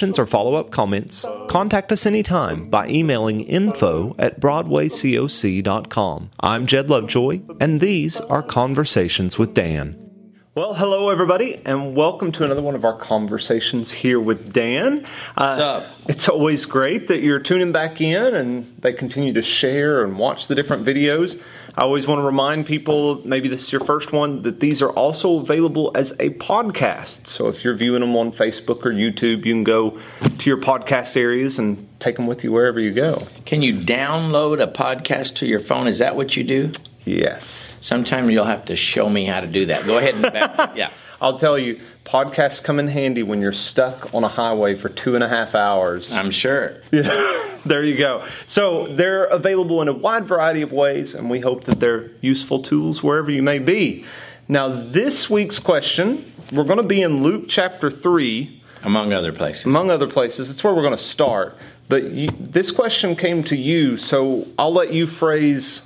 questions or follow up comments, contact us anytime by emailing info at BroadwayCoc.com. I'm Jed Lovejoy, and these are Conversations with Dan. Well, hello everybody, and welcome to another one of our conversations here with Dan. What's uh, up? It's always great that you're tuning back in and they continue to share and watch the different videos. I always want to remind people, maybe this is your first one, that these are also available as a podcast. So if you're viewing them on Facebook or YouTube, you can go to your podcast areas and take them with you wherever you go. Can you download a podcast to your phone? Is that what you do? Yes. Sometime you'll have to show me how to do that. Go ahead and back. yeah. I'll tell you, podcasts come in handy when you're stuck on a highway for two and a half hours. I'm sure. Yeah, there you go. So they're available in a wide variety of ways, and we hope that they're useful tools wherever you may be. Now, this week's question, we're going to be in Luke chapter 3. Among other places. Among other places. That's where we're going to start. But you, this question came to you, so I'll let you phrase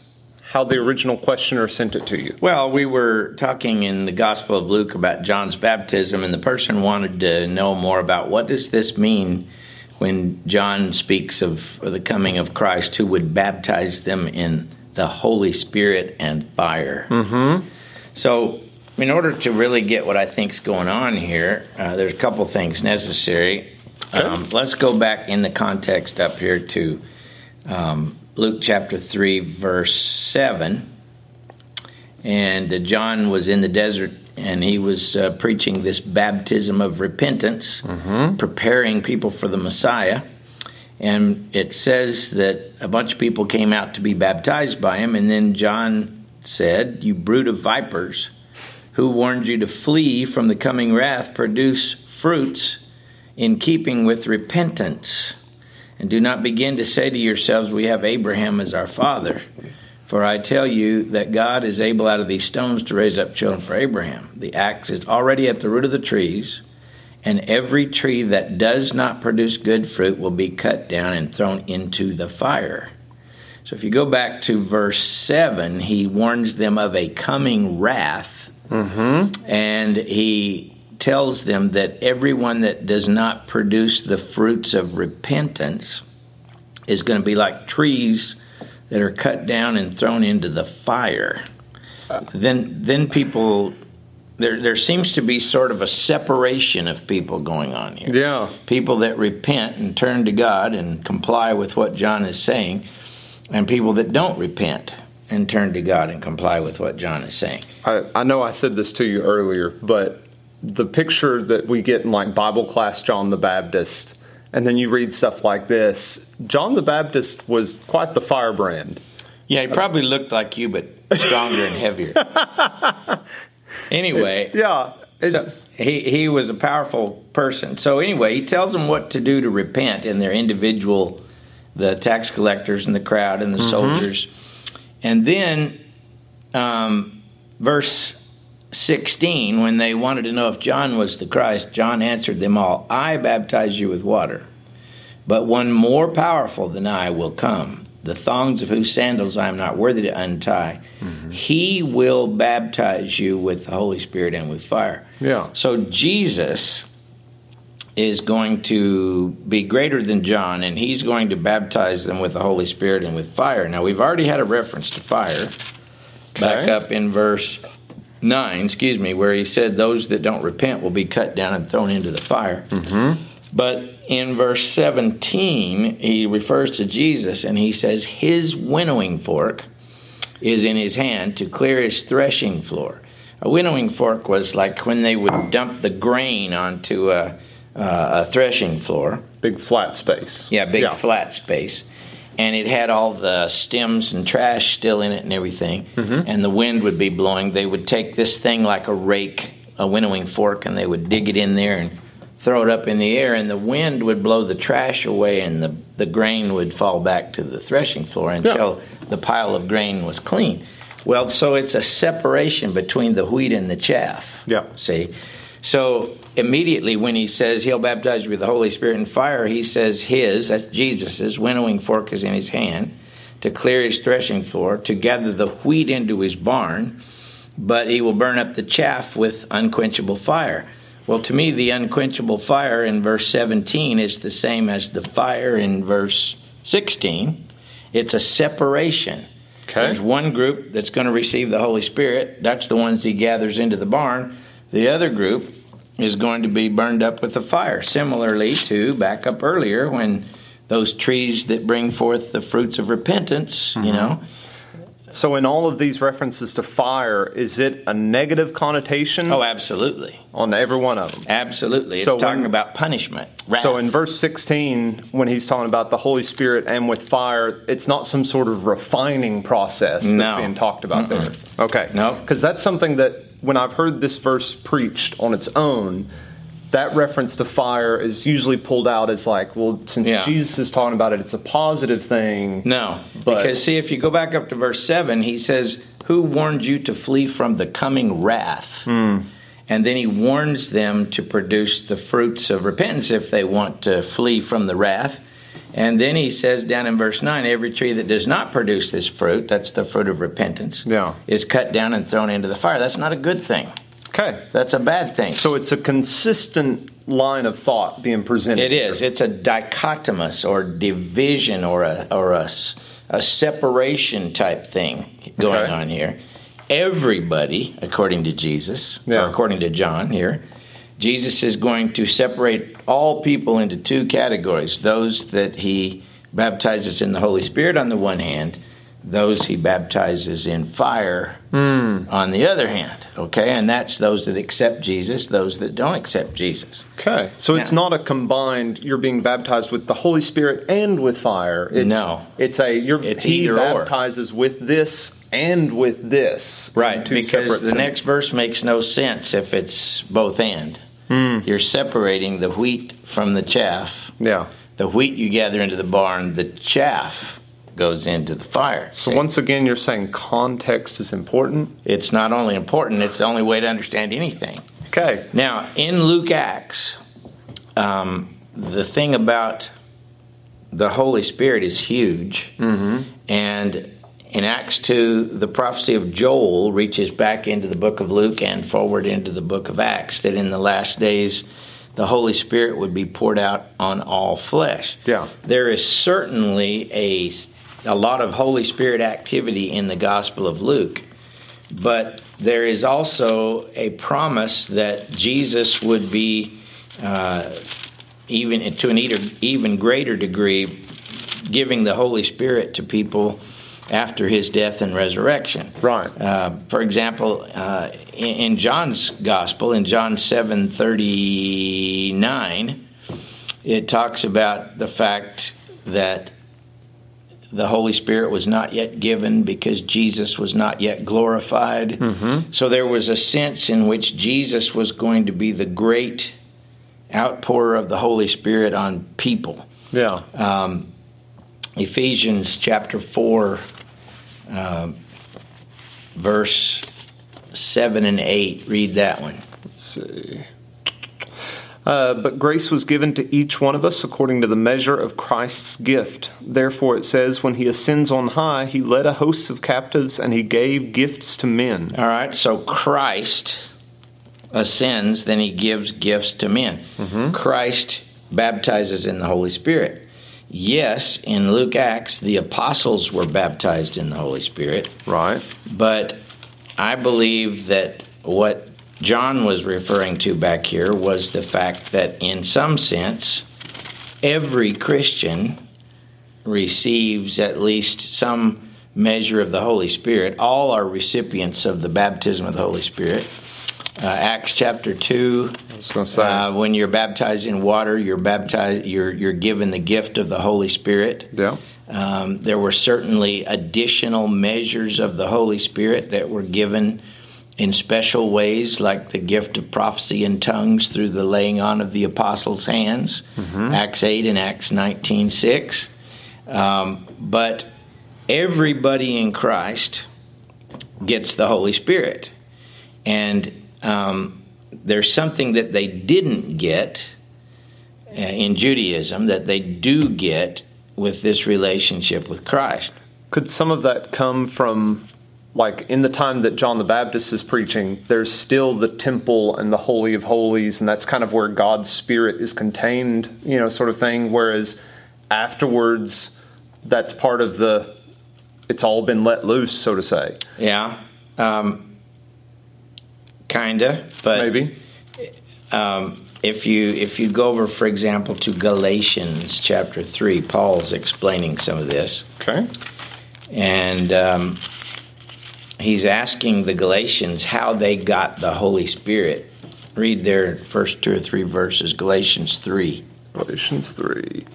how the original questioner sent it to you. Well, we were talking in the Gospel of Luke about John's baptism, and the person wanted to know more about what does this mean when John speaks of the coming of Christ, who would baptize them in the Holy Spirit and fire. Mm-hmm. So, in order to really get what I think is going on here, uh, there's a couple things necessary. Okay. Um, let's go back in the context up here to um, Luke chapter 3, verse 7. And uh, John was in the desert and he was uh, preaching this baptism of repentance, mm-hmm. preparing people for the Messiah. And it says that a bunch of people came out to be baptized by him. And then John said, You brood of vipers, who warned you to flee from the coming wrath, produce fruits in keeping with repentance. And do not begin to say to yourselves, We have Abraham as our father. For I tell you that God is able out of these stones to raise up children for Abraham. The axe is already at the root of the trees, and every tree that does not produce good fruit will be cut down and thrown into the fire. So if you go back to verse 7, he warns them of a coming wrath. Mm-hmm. And he tells them that everyone that does not produce the fruits of repentance is going to be like trees that are cut down and thrown into the fire. then, then people there there seems to be sort of a separation of people going on here. Yeah. People that repent and turn to God and comply with what John is saying, and people that don't repent and turn to God and comply with what John is saying. I, I know I said this to you earlier, but the picture that we get in like Bible class John the Baptist, and then you read stuff like this. John the Baptist was quite the firebrand. Yeah, he probably looked like you, but stronger and heavier. anyway, it, yeah, it, so he he was a powerful person. So anyway, he tells them what to do to repent in their individual, the tax collectors and the crowd and the mm-hmm. soldiers, and then um, verse 16, when they wanted to know if John was the Christ, John answered them all I baptize you with water, but one more powerful than I will come, the thongs of whose sandals I am not worthy to untie. Mm-hmm. He will baptize you with the Holy Spirit and with fire. Yeah. So Jesus is going to be greater than John, and he's going to baptize them with the Holy Spirit and with fire. Now, we've already had a reference to fire. Okay. Back up in verse 9, excuse me, where he said those that don't repent will be cut down and thrown into the fire. Mm-hmm. But in verse 17, he refers to Jesus and he says his winnowing fork is in his hand to clear his threshing floor. A winnowing fork was like when they would dump the grain onto a, a threshing floor. Big flat space. Yeah, big yeah. flat space and it had all the stems and trash still in it and everything, mm-hmm. and the wind would be blowing, they would take this thing like a rake, a winnowing fork, and they would dig it in there and throw it up in the air, and the wind would blow the trash away, and the, the grain would fall back to the threshing floor until the pile of grain was clean. Well, so it's a separation between the wheat and the chaff. Yeah. See? So immediately when he says he'll baptize you with the Holy Spirit and fire, he says his, that's Jesus's, winnowing fork is in his hand to clear his threshing floor, to gather the wheat into his barn, but he will burn up the chaff with unquenchable fire. Well, to me, the unquenchable fire in verse 17 is the same as the fire in verse 16. It's a separation. Okay. There's one group that's going to receive the Holy Spirit. That's the ones he gathers into the barn. The other group is going to be burned up with the fire. Similarly to back up earlier when those trees that bring forth the fruits of repentance, you mm-hmm. know, So, in all of these references to fire, is it a negative connotation oh, absolutely. on every one of them? Absolutely. It's So talking when- about punishment. Wrath. So, in verse 16, when he's talking about the Holy Spirit and with fire, it's not some sort of refining process that's No. being talked about there. Okay. No. Because that's something that when I've heard this verse preached on its own, that reference to fire is usually pulled out as like, well, since Yeah. Jesus is talking about it, it's a positive thing. No, But- because see, if you go back up to verse 7, he says, Who warned you to flee from the coming wrath? Hmm. And then he warns them to produce the fruits of repentance if they want to flee from the wrath. And then he says down in verse 9, every tree that does not produce this fruit, that's the fruit of repentance, Yeah. is cut down and thrown into the fire. That's not a good thing. Okay. That's a bad thing. So, it's a consistent line of thought being presented. It is. It's a dichotomous or division or a or a, a separation type thing going Okay. on here. Everybody, according to Jesus, Yeah. or according to John here, Jesus is going to separate all people into two categories: those that he baptizes in the Holy Spirit on the one hand, those he baptizes in fire Hmm. on the other hand. Okay, and that's those that accept Jesus, those that don't accept Jesus. Okay. So it's not a combined, you're being baptized with the Holy Spirit and with fire. It's, No. It's a, you're, It's he either or. baptizes with this and with this. Right, because the things. next verse makes no sense if it's both and. Hmm. You're separating the wheat from the chaff. Yeah. The wheat you gather into the barn, the chaff goes into the fire. So See? once again, you're saying context is important. it's not only important, it's the only way to understand anything. Okay. Now, in Luke Acts, um, the thing about the Holy Spirit is huge. Mm-hmm. And in Acts 2, the prophecy of Joel reaches back into the book of Luke and forward into the book of Acts, that in the last days, the Holy Spirit would be poured out on all flesh. Yeah. There is certainly a, a lot of Holy Spirit activity in the Gospel of Luke. But there is also a promise that Jesus would be, uh, even to an even, greater degree, giving the Holy Spirit to people after his death and resurrection. Right. Uh, for example, uh, in, in John's Gospel, in John seven thirty nine, it talks about the fact that the Holy Spirit was not yet given because Jesus was not yet glorified. So there was a sense in which Jesus was going to be the great outpourer of the Holy Spirit on people. Yeah. Um, Ephesians chapter 4, uh, verse 7 and 8. Read that one. Let's see. Uh, but grace was given to each one of us according to the measure of Christ's gift. Therefore, it says, When he ascends on high, he led a host of captives and he gave gifts to men. All right, so Christ ascends, then he gives gifts to men. Christ baptizes in the Holy Spirit. Yes, in Luke Acts, the apostles were baptized in the Holy Spirit, Right. but I believe that what John was referring to back here was the fact that, in some sense, every Christian receives at least some measure of the Holy Spirit. All are recipients of the baptism of the Holy Spirit. Uh, Acts chapter two. I was going to say. Uh, when you're baptized in water, you're baptized. You're you're given the gift of the Holy Spirit. yeah. Um, there were certainly additional measures of the Holy Spirit that were given in special ways, like the gift of prophecy in tongues through the laying on of the apostles' hands, Acts 8 and Acts 19 6. Um, but everybody in Christ gets the Holy Spirit. And um, there's something that they didn't get uh, in Judaism that they do get with this relationship with Christ. Could some of that come from, like, in the time that John the Baptist is preaching, there's still the temple and the Holy of Holies, and that's kind of where God's Spirit is contained, you know, sort of thing. Whereas afterwards, that's part of the, it's all been let loose, so to say. Yeah, um, kinda, but Maybe. um, if you if you go over, for example, to Galatians chapter three, Paul's explaining some of this, Okay. and um, he's asking the Galatians how they got the Holy Spirit. Read their first two or three verses, Galatians three. Galatians 3.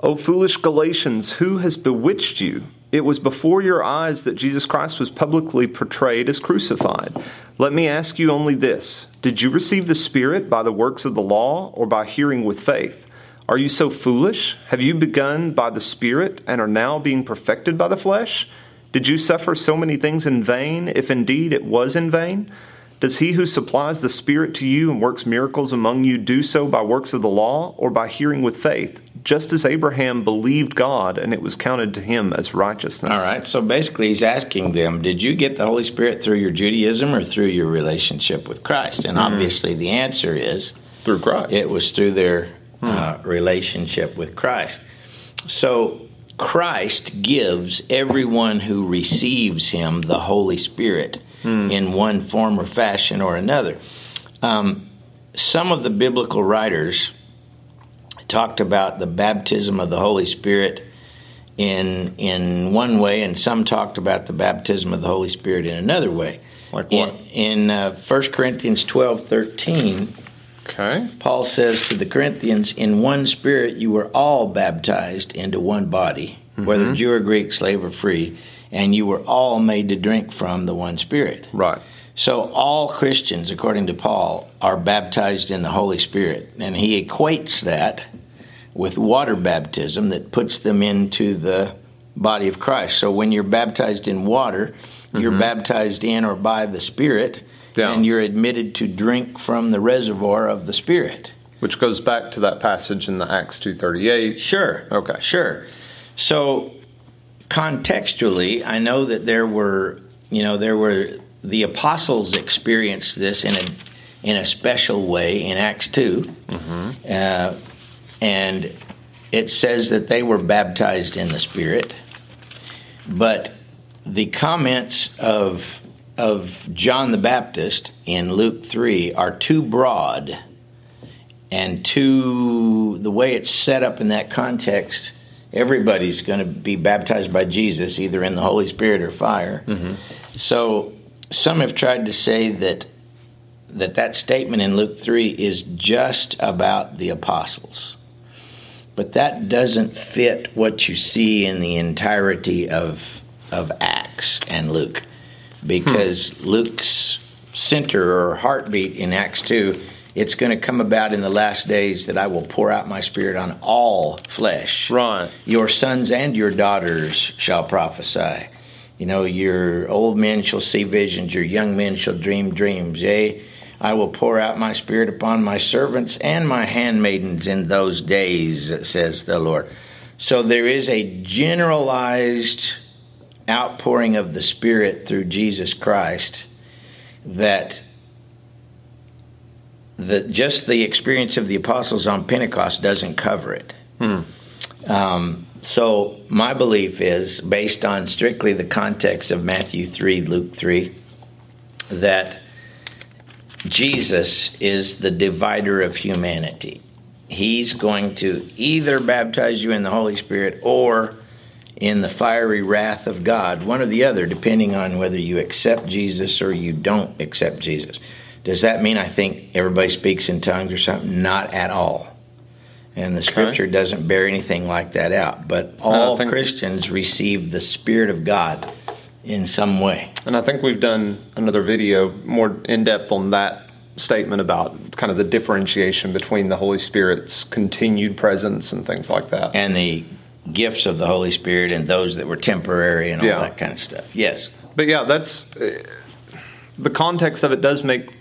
O foolish Galatians, who has bewitched you? It was before your eyes that Jesus Christ was publicly portrayed as crucified. Let me ask you only this Did you receive the Spirit by the works of the law or by hearing with faith? Are you so foolish? Have you begun by the Spirit and are now being perfected by the flesh? Did you suffer so many things in vain, if indeed it was in vain? Does he who supplies the Spirit to you and works miracles among you do so by works of the law or by hearing with faith? Just as Abraham believed God and it was counted to him as righteousness. All right, so basically, he's asking them, did you get the Holy Spirit through your Judaism or through your relationship with Christ? And obviously, the answer is Through Christ. It was through their uh, relationship with Christ. So Christ gives everyone who receives Him the Holy Spirit in one form or fashion or another. Um, some of the biblical writers talked about the baptism of the Holy Spirit in in one way, and some talked about the baptism of the Holy Spirit in another way. Like what? In, in uh, 1 Corinthians twelve thirteen. Okay. Paul says to the Corinthians, In one spirit you were all baptized into one body, whether mm-hmm. Jew or Greek, slave or free, and you were all made to drink from the one spirit. Right. So all Christians, according to Paul, are baptized in the Holy Spirit. And he equates that with water baptism that puts them into the body of Christ. So when you're baptized in water, you're mm-hmm. baptized in or by the Spirit, Yeah. and you're admitted to drink from the reservoir of the Spirit. Which goes back to that passage in the Acts 238. Sure. Okay. Sure. So contextually, I know that there were, you know, there were the apostles experienced this in a in a special way in Acts 2 uh, and it says that they were baptized in the Spirit. But the comments of of John the Baptist in Luke three are too broad and to the way it's set up in that context, everybody's going to be baptized by Jesus, either in the Holy Spirit or fire. Mm-hmm. So some have tried to say that that that statement in Luke three is just about the apostles, but that doesn't fit what you see in the entirety of of Acts and Luke, because hmm. Luke's center or heartbeat in Acts 2, it's going to come about in the last days that I will pour out my spirit on all flesh. Right. Your sons and your daughters shall prophesy. You know, your old men shall see visions, your young men shall dream dreams. Yea, I will pour out my spirit upon my servants and my handmaidens in those days, says the Lord. So there is a generalized outpouring of the Spirit through Jesus Christ that that just the experience of the apostles on Pentecost doesn't cover it. Um, so my belief is based on strictly the context of Matthew three, Luke three, that Jesus is the divider of humanity. He's going to either baptize you in the Holy Spirit or in the fiery wrath of God, one or the other, depending on whether you accept Jesus or you don't accept Jesus. Does that mean I think everybody speaks in tongues or something? Not at all. And the scripture doesn't bear anything like that out. But all Christians receive the Spirit of God in some way. And I think we've done another video more in depth on that statement about kind of the differentiation between the Holy Spirit's continued presence and things like that. And the gifts of the Holy Spirit and those that were temporary and all Yeah. that kind of stuff. Yes. But yeah, that's uh, the context of it does make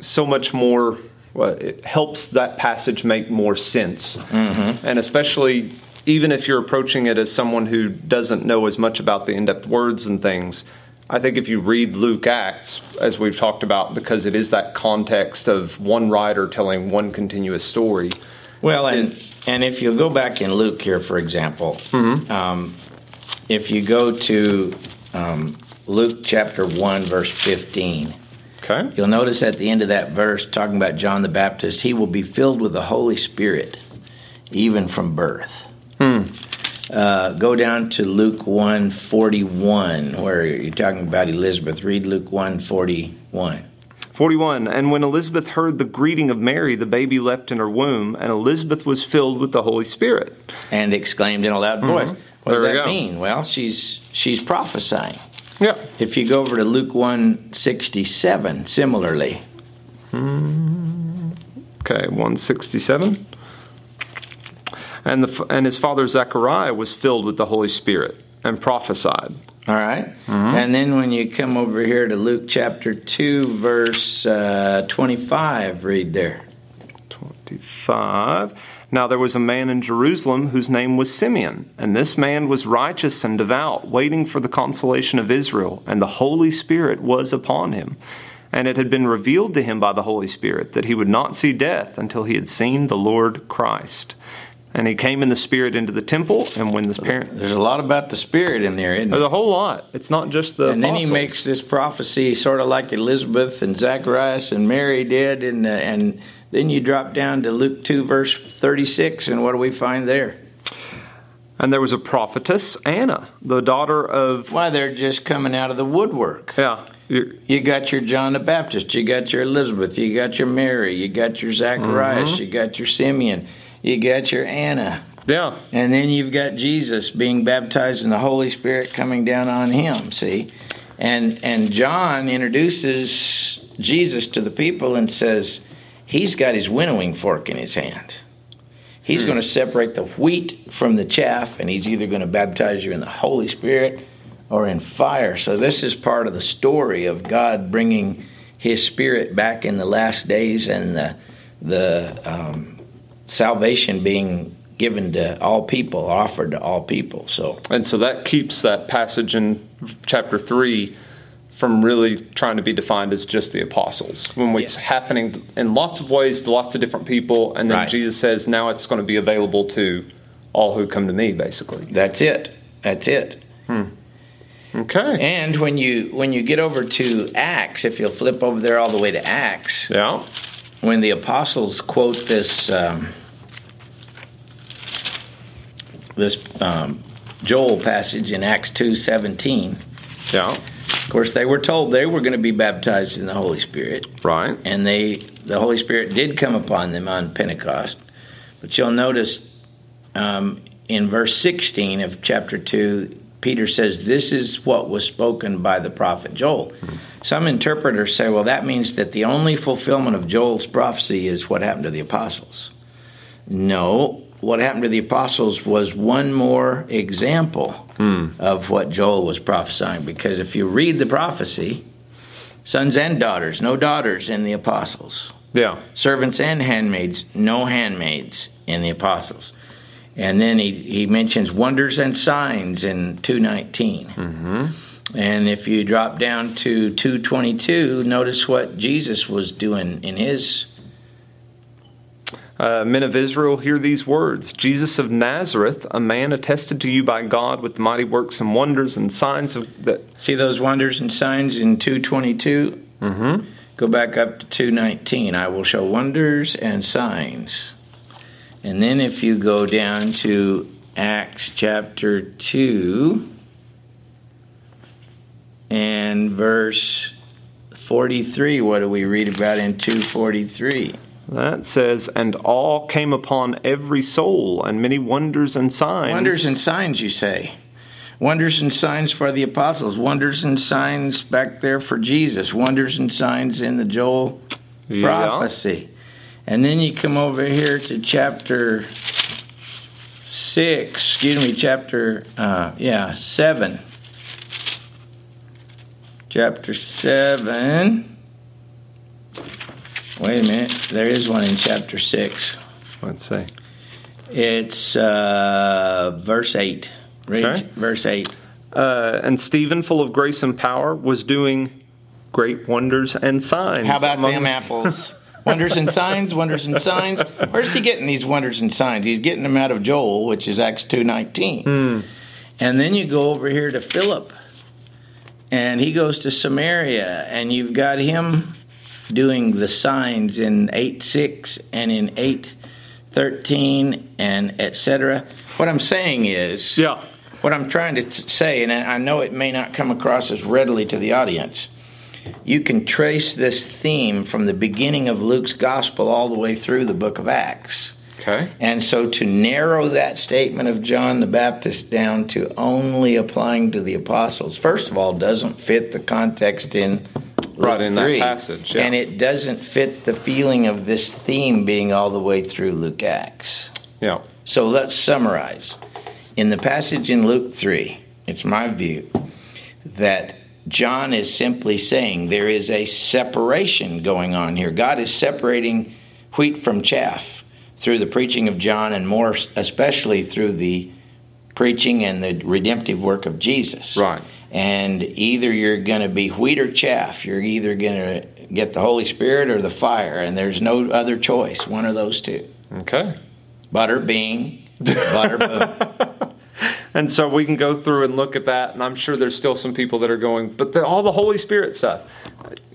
so much more. Well, it helps that passage make more sense, mm-hmm. and especially even if you're approaching it as someone who doesn't know as much about the in-depth words and things. I think if you read Luke Acts, as we've talked about, because it is that context of one writer telling one continuous story. Well, and and if you go back in Luke here, for example, Mm-hmm. um, if you go to um, Luke chapter one, verse fifteen, Okay. you'll notice at the end of that verse, talking about John the Baptist, he will be filled with the Holy Spirit, even from birth. Hmm. Uh, go down to Luke one forty one, where you're talking about Elizabeth. Read Luke one forty one. 41. And when Elizabeth heard the greeting of Mary, the baby leapt in her womb, and Elizabeth was filled with the Holy Spirit. and exclaimed in a loud voice. What does Mm-hmm. There we that mean? Well, she's she's prophesying. Yeah. If you go over to Luke 167, similarly, Okay, 167. And, the, and his father Zechariah was filled with the Holy Spirit and prophesied. All right? Mm-hmm. And then when you come over here to Luke chapter 2, verse uh, 25, read there. 25. Now there was a man in Jerusalem whose name was Simeon, and this man was righteous and devout, waiting for the consolation of Israel, and the Holy Spirit was upon him. And it had been revealed to him by the Holy Spirit that he would not see death until he had seen the Lord Christ. And he came in the Spirit into the temple, and when the parent, There's a lot about the Spirit in there, isn't there's there? a whole lot. It's not just the And then he makes this prophecy sort of like Elizabeth and Zacharias and Mary did, and, uh, and then you drop down to Luke 2, verse 36, and what do we find there? And there was a prophetess, Anna, the daughter of Why, they're just coming out of the woodwork. yeah, you- You got your John the Baptist, you got your Elizabeth, you got your Mary, you got your Zacharias, you got your Simeon, you got your Anna, yeah, and then you've got Jesus being baptized in the Holy Spirit coming down on him. See, and and John introduces Jesus to the people and says he's got his winnowing fork in his hand. He's going to separate the wheat from the chaff, and he's either going to baptize you in the Holy Spirit or in fire. So, this is part of the story of God bringing his spirit back in the last days and the, the um, salvation being given to all people, offered to all people. So, And so that keeps that passage in chapter 3 from really trying to be defined as just the apostles. When it's happening in lots of ways to lots of different people, and then Right. Jesus says, now it's going to be available to all who come to me, basically. that's it. That's it. Okay. And when you when you get over to Acts, if you'll flip over there all the way to Acts, Yeah. when the apostles quote this um, this um, Joel passage in Acts two seventeen, Yeah. of course they were told they were going to be baptized in the Holy Spirit, Right. and they the Holy Spirit did come upon them on Pentecost. But you'll notice um, in verse sixteen of chapter two, Peter says, "This is what was spoken by the prophet Joel." Some interpreters say, "Well, that means that the only fulfillment of Joel's prophecy is what happened to the apostles." No, what happened to the apostles was one more example of what Joel was prophesying. Because if you read the prophecy, sons and daughters, no daughters in the apostles. Yeah. Servants and handmaids, no handmaids in the apostles. And then he, he mentions wonders and signs in 219. Mm-hmm. And if you drop down to 222, notice what Jesus was doing in his Uh, men of Israel, hear these words Jesus of Nazareth, a man attested to you by God with mighty works and wonders and signs of that. See those wonders and signs in 222? Mm-hmm. Go back up to 219. I will show wonders and signs. And then if you go down to Acts chapter 2 and verse 43, what do we read about in 243? That says, and all came upon every soul, and many wonders and signs. Wonders and signs, you say. Wonders and signs for the apostles. Wonders and signs back there for Jesus. Wonders and signs in the Joel Yeah. prophecy. And then you come over here to chapter six, excuse me, chapter, uh, yeah, seven. Chapter seven. Wait a minute, there is one in chapter six. Let's see. It's uh, verse 8. Read Okay. verse 8. Uh, and Stephen, full of grace and power, was doing great wonders and signs. How about among- them apples? wonders and signs, wonders and signs. Where's he getting these wonders and signs? He's getting them out of Joel, which is Acts 2.19. And then you go over here to Philip, and he goes to Samaria, and you've got him doing the signs in 8 6 and in 8.13 and etc. What I'm saying is... Yeah. What I'm trying to t- say, and I know it may not come across as readily to the audience, you can trace this theme from the beginning of Luke's gospel all the way through the book of Acts. Okay. And so to narrow that statement of John the Baptist down to only applying to the apostles, first of all, doesn't fit the context in Right, in that passage, yeah. And it doesn't fit the feeling of this theme being all the way through Luke Acts. Yeah. So let's summarize. In the passage in Luke 3, it's my view that John is simply saying there is a separation going on here. God is separating wheat from chaff through the preaching of John and more especially through the preaching and the redemptive work of Jesus. Right. And either you're going to be wheat or chaff. You're either going to get the Holy Spirit or the fire, and there's no other choice, one of those two. Okay. Butter bean, butter boom. And so we can go through and look at that, and I'm sure there's still some people that are going, but the, all the Holy Spirit stuff.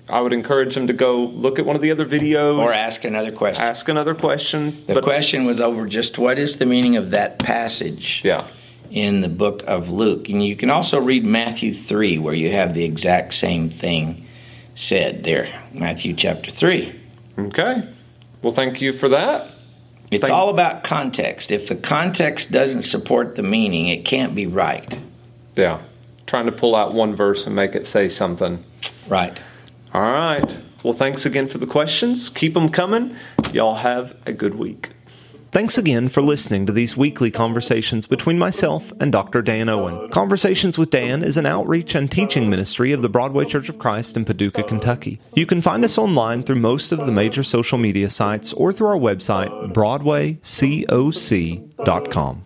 I would encourage them to go look at one of the other videos or ask another question. ask another question. The question was over just what is the meaning of that passage Yeah. In the book of Luke. And you can also read Matthew 3, where you have the exact same thing said there. Matthew chapter 3. Okay. Well, thank you for that. It's Thank- all about context. If the context doesn't support the meaning, it can't be right. Yeah. Trying to pull out one verse and make it say something. Right. All right. Well, thanks again for the questions. Keep them coming. Y'all have a good week. Thanks again for listening to these weekly conversations between myself and Dr. Dan Owen. Conversations with Dan is an outreach and teaching ministry of the Broadway Church of Christ in Paducah, Kentucky. You can find us online through most of the major social media sites or through our website, broadwaycoc.com.